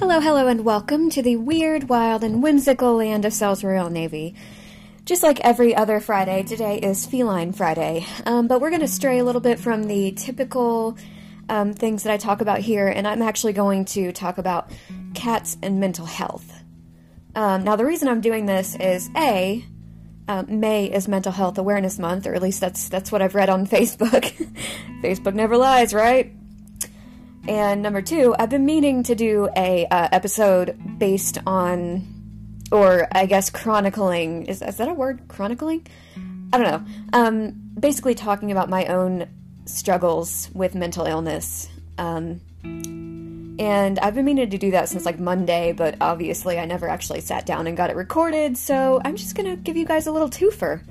Hello, hello, and welcome to the weird, wild, and whimsical land of Cells Royal Navy. Just like every other Friday, today is Feline Friday, um, but we're going to stray a little bit from the typical um, things that I talk about here, and I'm actually going to talk about cats and mental health. Um, now, the reason I'm doing this is A, um, May is Mental Health Awareness Month, or at least that's that's what I've read on Facebook. Facebook never lies, right? And number two, I've been meaning to do a uh, episode based on, or I guess chronicling. Is is that a word? Chronicling? I don't know. Um, basically, talking about my own struggles with mental illness. Um, and I've been meaning to do that since like Monday, but obviously I never actually sat down and got it recorded. So I'm just gonna give you guys a little twofer,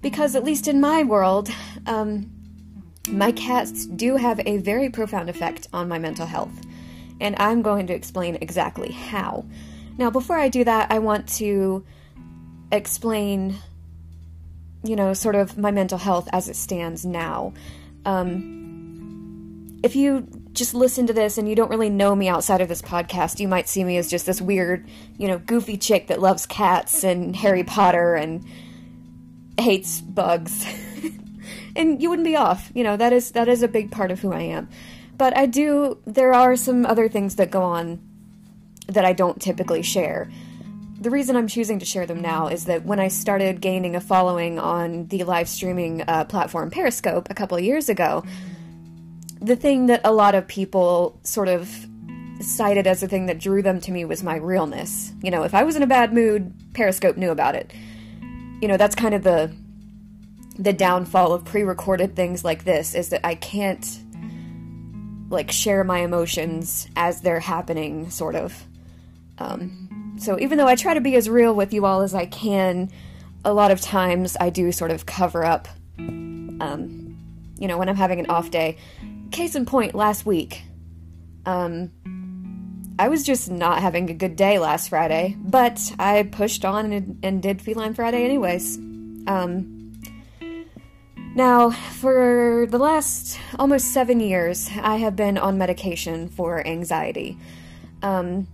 because at least in my world. Um, my cats do have a very profound effect on my mental health, and I'm going to explain exactly how. Now, before I do that, I want to explain, you know, sort of my mental health as it stands now. Um, if you just listen to this and you don't really know me outside of this podcast, you might see me as just this weird, you know, goofy chick that loves cats and Harry Potter and hates bugs. and you wouldn't be off. You know, that is that is a big part of who I am. But I do there are some other things that go on that I don't typically share. The reason I'm choosing to share them now is that when I started gaining a following on the live streaming uh, platform Periscope a couple years ago, the thing that a lot of people sort of cited as the thing that drew them to me was my realness. You know, if I was in a bad mood, Periscope knew about it. You know, that's kind of the the downfall of pre-recorded things like this is that I can't like share my emotions as they're happening sort of. Um, so even though I try to be as real with you all as I can a lot of times I do sort of cover up um, you know when I'm having an off day. Case in point last week um, I was just not having a good day last Friday but I pushed on and, and did Feline Friday anyways. Um, now, for the last almost seven years, I have been on medication for anxiety. Um,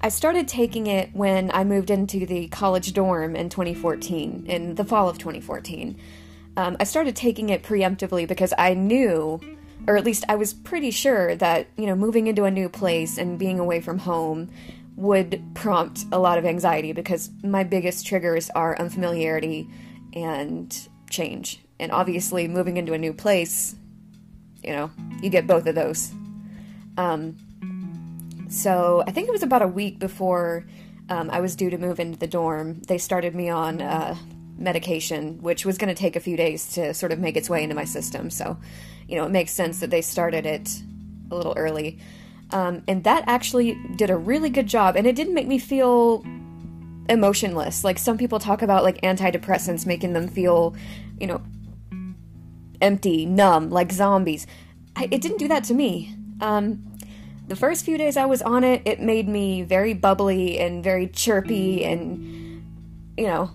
I started taking it when I moved into the college dorm in 2014, in the fall of 2014. Um, I started taking it preemptively because I knew, or at least I was pretty sure, that, you know, moving into a new place and being away from home would prompt a lot of anxiety because my biggest triggers are unfamiliarity and change and obviously moving into a new place, you know, you get both of those. Um, so I think it was about a week before um, I was due to move into the dorm. They started me on uh, medication, which was going to take a few days to sort of make its way into my system. So, you know, it makes sense that they started it a little early. Um, and that actually did a really good job, and it didn't make me feel emotionless. Like some people talk about like antidepressants making them feel, you know, empty, numb, like zombies. I, it didn't do that to me. Um, the first few days I was on it, it made me very bubbly and very chirpy and, you know,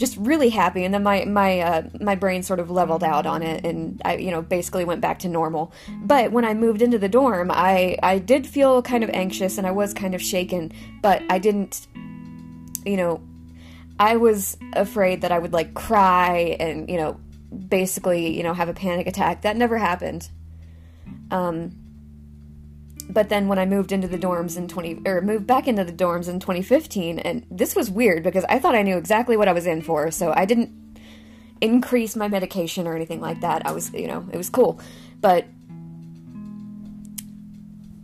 just really happy. And then my my uh, my brain sort of leveled out on it, and I you know basically went back to normal. But when I moved into the dorm, I I did feel kind of anxious and I was kind of shaken, but I didn't, you know, I was afraid that I would like cry and you know basically, you know, have a panic attack. That never happened. Um, but then when I moved into the dorms in 20 or moved back into the dorms in 2015 and this was weird because I thought I knew exactly what I was in for, so I didn't increase my medication or anything like that. I was, you know, it was cool. But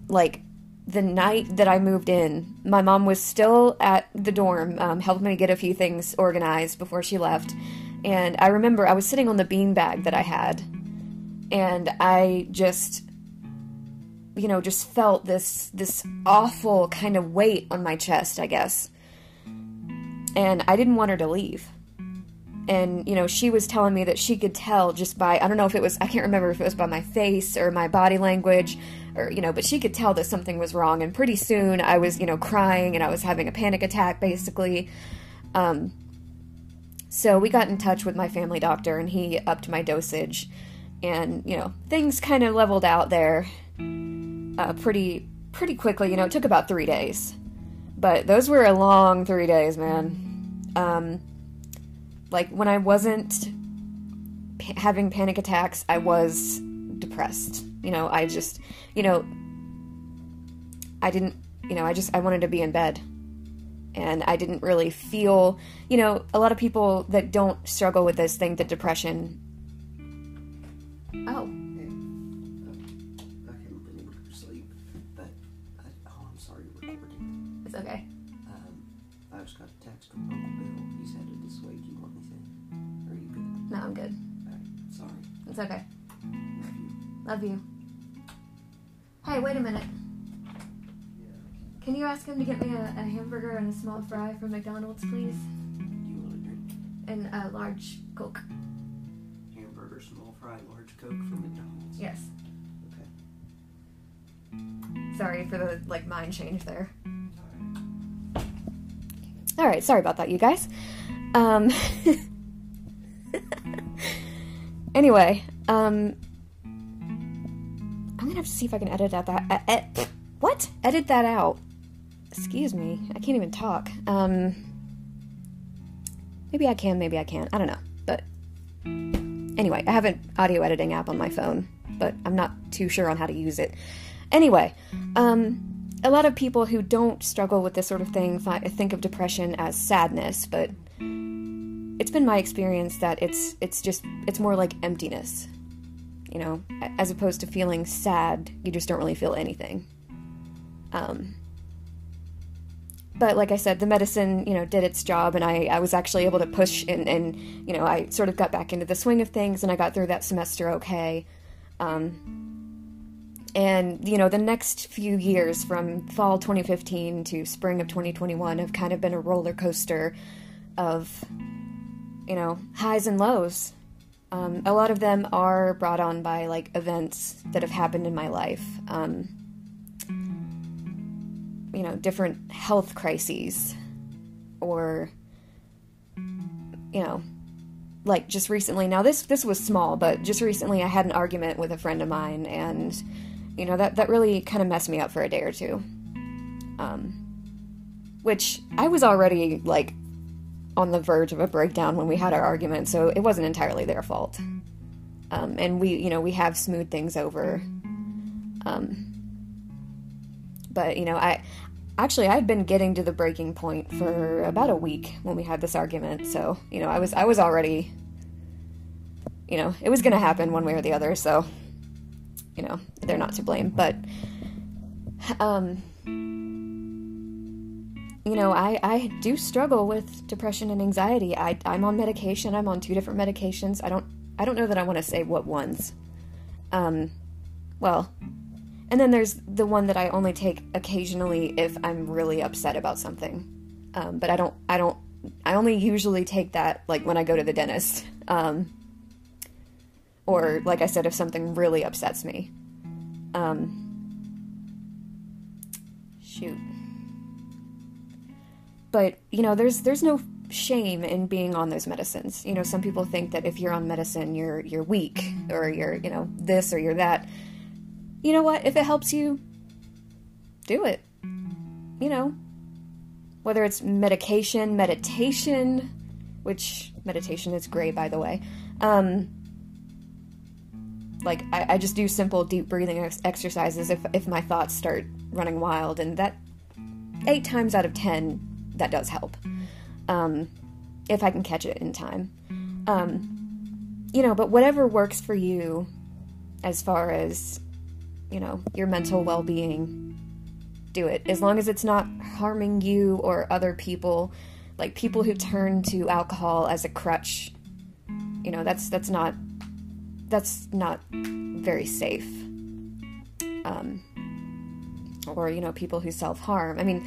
like the night that I moved in, my mom was still at the dorm, um, me get a few things organized before she left. And I remember I was sitting on the beanbag that I had, and I just, you know, just felt this this awful kind of weight on my chest, I guess. And I didn't want her to leave. And, you know, she was telling me that she could tell just by, I don't know if it was, I can't remember if it was by my face or my body language or, you know, but she could tell that something was wrong. And pretty soon I was, you know, crying and I was having a panic attack, basically. Um, so we got in touch with my family doctor and he upped my dosage. And, you know, things kind of leveled out there uh, pretty pretty quickly. You know, it took about three days, but those were a long three days, man. Um, like when I wasn't pa- having panic attacks, I was depressed. You know, I just, you know, I didn't, you know, I just, I wanted to be in bed. And I didn't really feel, you know, a lot of people that don't struggle with this think that depression. Oh. I haven't been able to go to sleep, but I, oh, I'm sorry, recording. It's okay. Um, I just got a text from Uncle Bill. He said to dissuade you on anything. Are you good? No, I'm good. Alright, sorry. It's okay. Love you. Love you. Hey, wait a minute. Can you ask him to get me a, a hamburger and a small fry from McDonald's, please? You want a drink? And a large Coke. Hamburger, small fry, large Coke from McDonald's. Yes. Okay. Sorry for the like mind change there. Alright. All right, sorry about that, you guys. Um. anyway, um, gonna have to see if I can edit out that. Uh, what? Edit that out. Excuse me, I can't even talk. Um, maybe I can, maybe I can't. I don't know. But anyway, I have an audio editing app on my phone, but I'm not too sure on how to use it. Anyway, um, a lot of people who don't struggle with this sort of thing think of depression as sadness, but it's been my experience that it's it's just it's more like emptiness. You know, as opposed to feeling sad, you just don't really feel anything. Um, but like I said, the medicine, you know, did its job, and I, I was actually able to push and, and, you know, I sort of got back into the swing of things, and I got through that semester okay. Um, and you know, the next few years from fall 2015 to spring of 2021 have kind of been a roller coaster of, you know, highs and lows. Um, a lot of them are brought on by like events that have happened in my life. Um, you know, different health crises or, you know, like just recently. Now this this was small, but just recently I had an argument with a friend of mine, and you know that that really kind of messed me up for a day or two. Um, which I was already like on the verge of a breakdown when we had our argument, so it wasn't entirely their fault. Um, and we, you know, we have smoothed things over. Um, but you know, I actually I'd been getting to the breaking point for about a week when we had this argument. So you know, I was I was already, you know, it was going to happen one way or the other. So you know, they're not to blame. But um, you know, I, I do struggle with depression and anxiety. I, I'm on medication. I'm on two different medications. I don't I don't know that I want to say what ones. Um, well, and then there's the one that I only take occasionally if I'm really upset about something. Um, but I don't I don't I only usually take that like when I go to the dentist. Um, or like I said, if something really upsets me. Um, shoot but you know there's there's no shame in being on those medicines. You know some people think that if you're on medicine you're you're weak or you're you know this or you're that. You know what? If it helps you do it. You know whether it's medication meditation which meditation is great by the way um like I, I just do simple deep breathing ex- exercises if if my thoughts start running wild and that eight times out of ten that does help um, if I can catch it in time. Um, you know, but whatever works for you as far as, you know, your mental well being, do it. As long as it's not harming you or other people, like people who turn to alcohol as a crutch, you know, that's that's not that's not very safe. Um, or you know, people who self harm. I mean,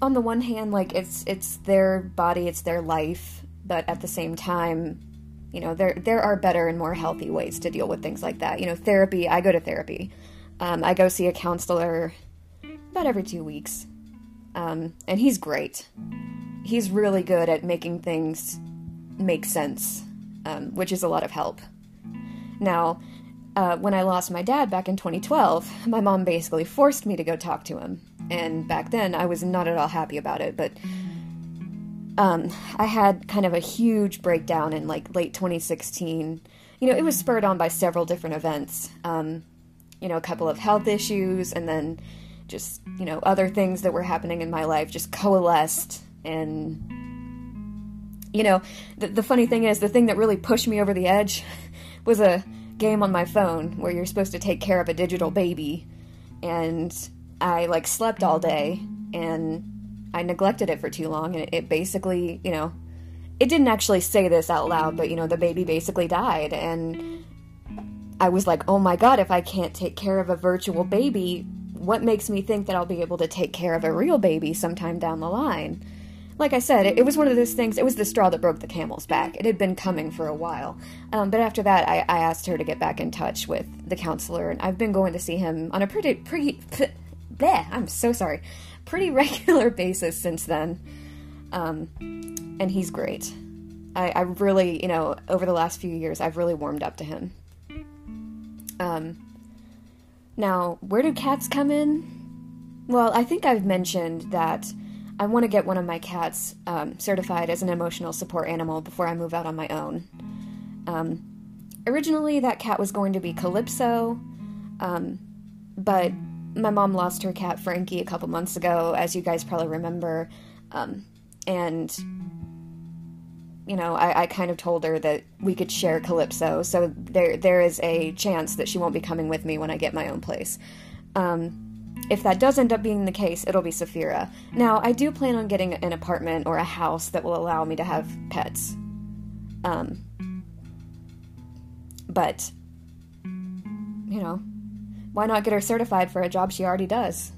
on the one hand like it's it's their body it's their life but at the same time you know there there are better and more healthy ways to deal with things like that. You know therapy i go to therapy. Um, i go see a counselor about every two weeks. Um, and he's great. He's really good at making things make sense um, which is a lot of help. Now uh, when I lost my dad back in 2012, my mom basically forced me to go talk to him. And back then, I was not at all happy about it, but um, I had kind of a huge breakdown in like late 2016. You know, it was spurred on by several different events. Um, you know, a couple of health issues, and then just, you know, other things that were happening in my life just coalesced. And, you know, the, the funny thing is, the thing that really pushed me over the edge was a game on my phone where you're supposed to take care of a digital baby. And I, like, slept all day, and I neglected it for too long, and it, basically, you know, it didn't actually say this out loud, but, you know, the baby basically died, and I was like, oh my god, if I can't take care of a virtual baby, what makes me think that I'll be able to take care of a real baby sometime down the line? Like I said, it, it was one of those things, it was the straw that broke the camel's back. It had been coming for a while. Um, but after that, I, I, asked her to get back in touch with the counselor, and I've been going to see him on a pretty, pretty, bleh, I'm so sorry, pretty regular basis since then. Um, and he's great. I, I really, you know, over the last few years, I've really warmed up to him. Um, now, where do cats come in? Well, I think I've mentioned that I want to get one of my cats um, certified as an emotional support animal before I move out on my own. Um, originally, that cat was going to be Calypso, um, but my mom lost her cat Frankie a couple months ago, as you guys probably remember, um, and you know, I, I, kind of told her that we could share Calypso, so there there is a chance that she won't be coming with me when I get my own place. Um, if that does end up being the case, it'll be Saphira. Now, I do plan on getting an apartment or a house that will allow me to have pets. Um, but, you know, why not get her certified for a job she already does?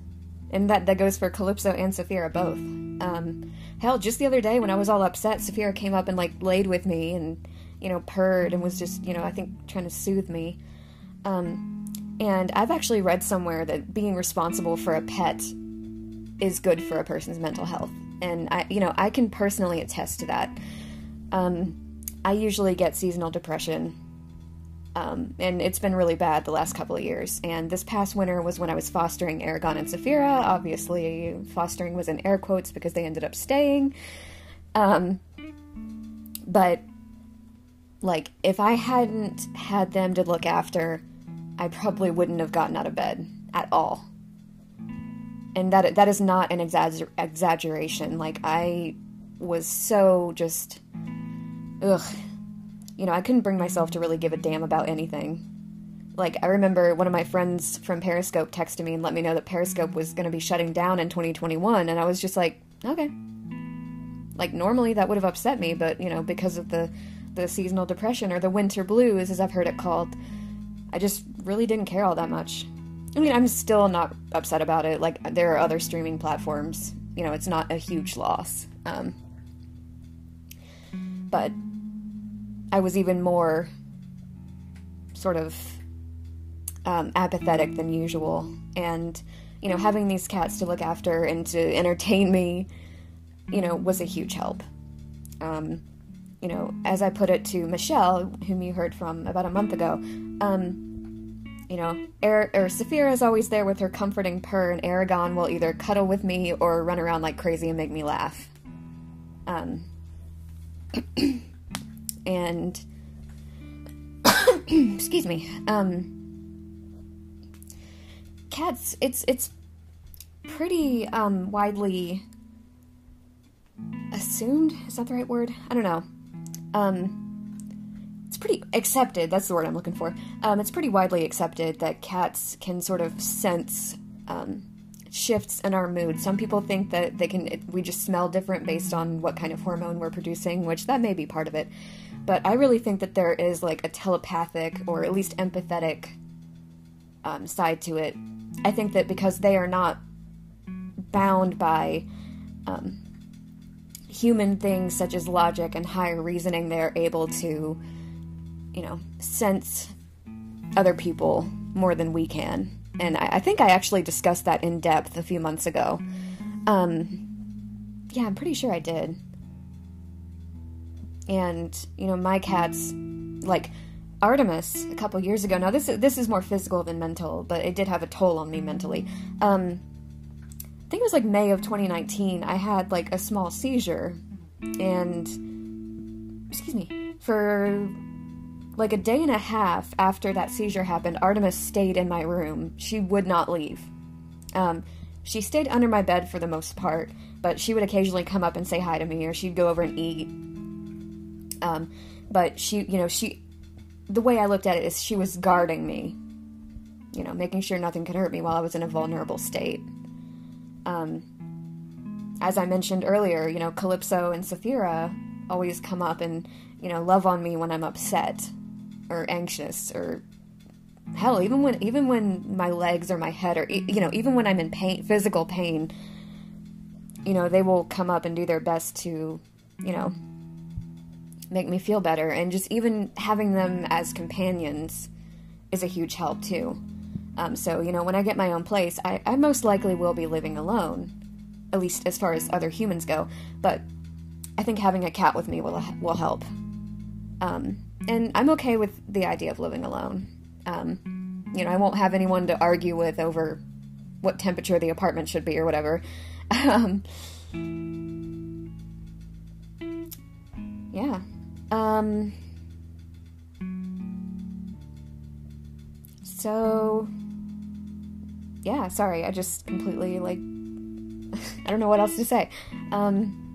And that, that goes for Calypso and Saphira both. Um, hell, just the other day when I was all upset, Saphira came up and like laid with me and you know purred and was just you know I think trying to soothe me. Um, and I've actually read somewhere that being responsible for a pet is good for a person's mental health, and I you know I can personally attest to that. Um, I usually get seasonal depression um, and it's been really bad the last couple of years. And this past winter was when I was fostering Eragon and Saphira. Obviously, fostering was in air quotes because they ended up staying. Um, but, like, if I hadn't had them to look after, I probably wouldn't have gotten out of bed at all. And that that is not an exagger- exaggeration. Like, I was so just. Ugh you know, I couldn't bring myself to really give a damn about anything. Like, I remember one of my friends from Periscope texted me and let me know that Periscope was going to be shutting down in 2021, and I was just like, okay. Like, normally that would have upset me, but, you know, because of the, the seasonal depression or the winter blues, as I've heard it called, I just really didn't care all that much. I mean, I'm still not upset about it. Like, there are other streaming platforms. You know, it's not a huge loss. Um, but I was even more sort of um, apathetic than usual. And, you know, having these cats to look after and to entertain me, you know, was a huge help. Um, you know, as I put it to Michelle, whom you heard from about a month ago, um, you know, er- or Saphira is always there with her comforting purr, and Eragon will either cuddle with me or run around like crazy and make me laugh. Um, and excuse me um cats it's it's pretty um widely assumed is that the right word i don't know um it's pretty accepted that's the word i'm looking for um it's pretty widely accepted that cats can sort of sense um shifts in our mood. Some people think that they can we just smell different based on what kind of hormone we're producing, which that may be part of it. But I really think that there is like a telepathic or at least empathetic um, side to it. I think that because they are not bound by um, human things such as logic and higher reasoning, they're able to, you know, sense other people more than we can. And I, I think I actually discussed that in depth a few months ago. Um, yeah, I'm pretty sure I did and you know my cats like Artemis a couple years ago. Now this is, this is more physical than mental, but it did have a toll on me mentally. Um, I think it was like May of 2019. I had like a small seizure, and excuse me, for like a day and a half after that seizure happened, Artemis stayed in my room. She would not leave. Um, she stayed under my bed for the most part, but she would occasionally come up and say hi to me, or she'd go over and eat. Um, but she, you know, she, the way I looked at it is she was guarding me, you know, making sure nothing could hurt me while I was in a vulnerable state. Um, as I mentioned earlier, you know, Calypso and Saphira always come up and, you know, love on me when I'm upset or anxious or hell, even when even when my legs or my head or you know, even when I'm in pain, physical pain, you know, they will come up and do their best to, you know, make me feel better and just even having them as companions is a huge help too. Um, so, you know, when I get my own place, I, I most likely will be living alone, at least as far as other humans go. But I think having a cat with me will will help. Um, and I'm okay with the idea of living alone. Um, you know, I won't have anyone to argue with over what temperature the apartment should be or whatever. Um, yeah. Um, so, yeah, sorry, I just completely, like, I don't know what else to say. Um,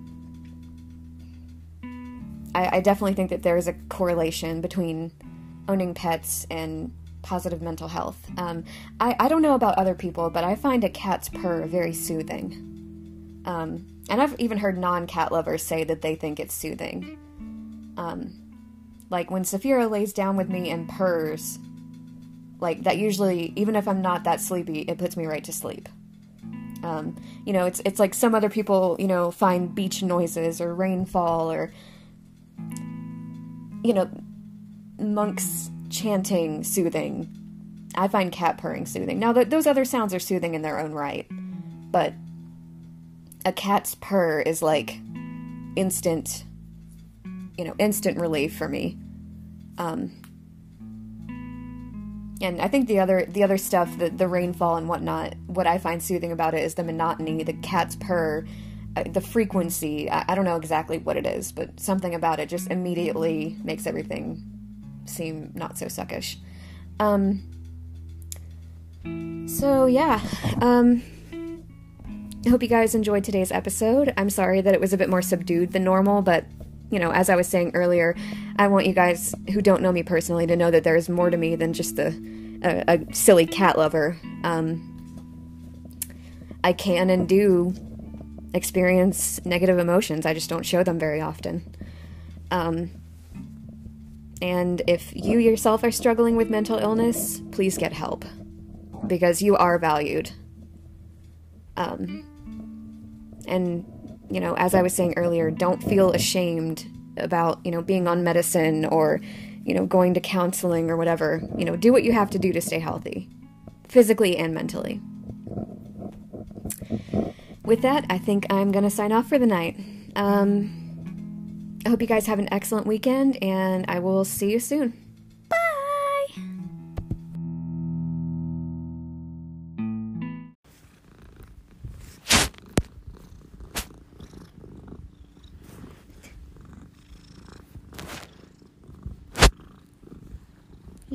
I, I definitely think that there is a correlation between owning pets and positive mental health. Um, I, I don't know about other people, but I find a cat's purr very soothing. Um, and I've even heard non cat lovers say that they think it's soothing. Um, like when Saphira lays down with me and purrs, like that usually, even if I'm not that sleepy, it puts me right to sleep. Um, you know, it's it's like some other people, you know, find beach noises or rainfall or you know, monks chanting soothing. I find cat purring soothing. Now, th- those other sounds are soothing in their own right, but a cat's purr is like instant, you know, instant relief for me. Um, and I think the other the other stuff, the the rainfall and whatnot, what I find soothing about it is the monotony, the cat's purr, uh, the frequency. I, I don't know exactly what it is, but something about it just immediately makes everything seem not so suckish. Um, so yeah, um, I hope you guys enjoyed today's episode. I'm sorry that it was a bit more subdued than normal, but you know, as I was saying earlier, I want you guys who don't know me personally to know that there is more to me than just a, a, a silly cat lover. Um, I can and do experience negative emotions. I just don't show them very often. Um, and if you yourself are struggling with mental illness, please get help because you are valued. Um, and, you know, as I was saying earlier, don't feel ashamed about, you know, being on medicine or, you know, going to counseling or whatever. You know, do what you have to do to stay healthy, physically and mentally. With that, I think I'm going to sign off for the night. Um, I hope you guys have an excellent weekend, and I will see you soon.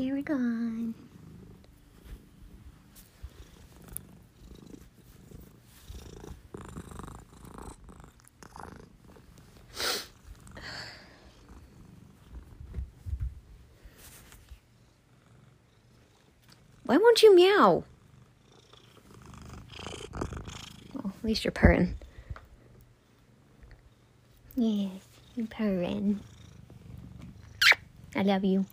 Here we go. Why won't you meow? Well, at least you're purring. Yes, you're purring. I love you.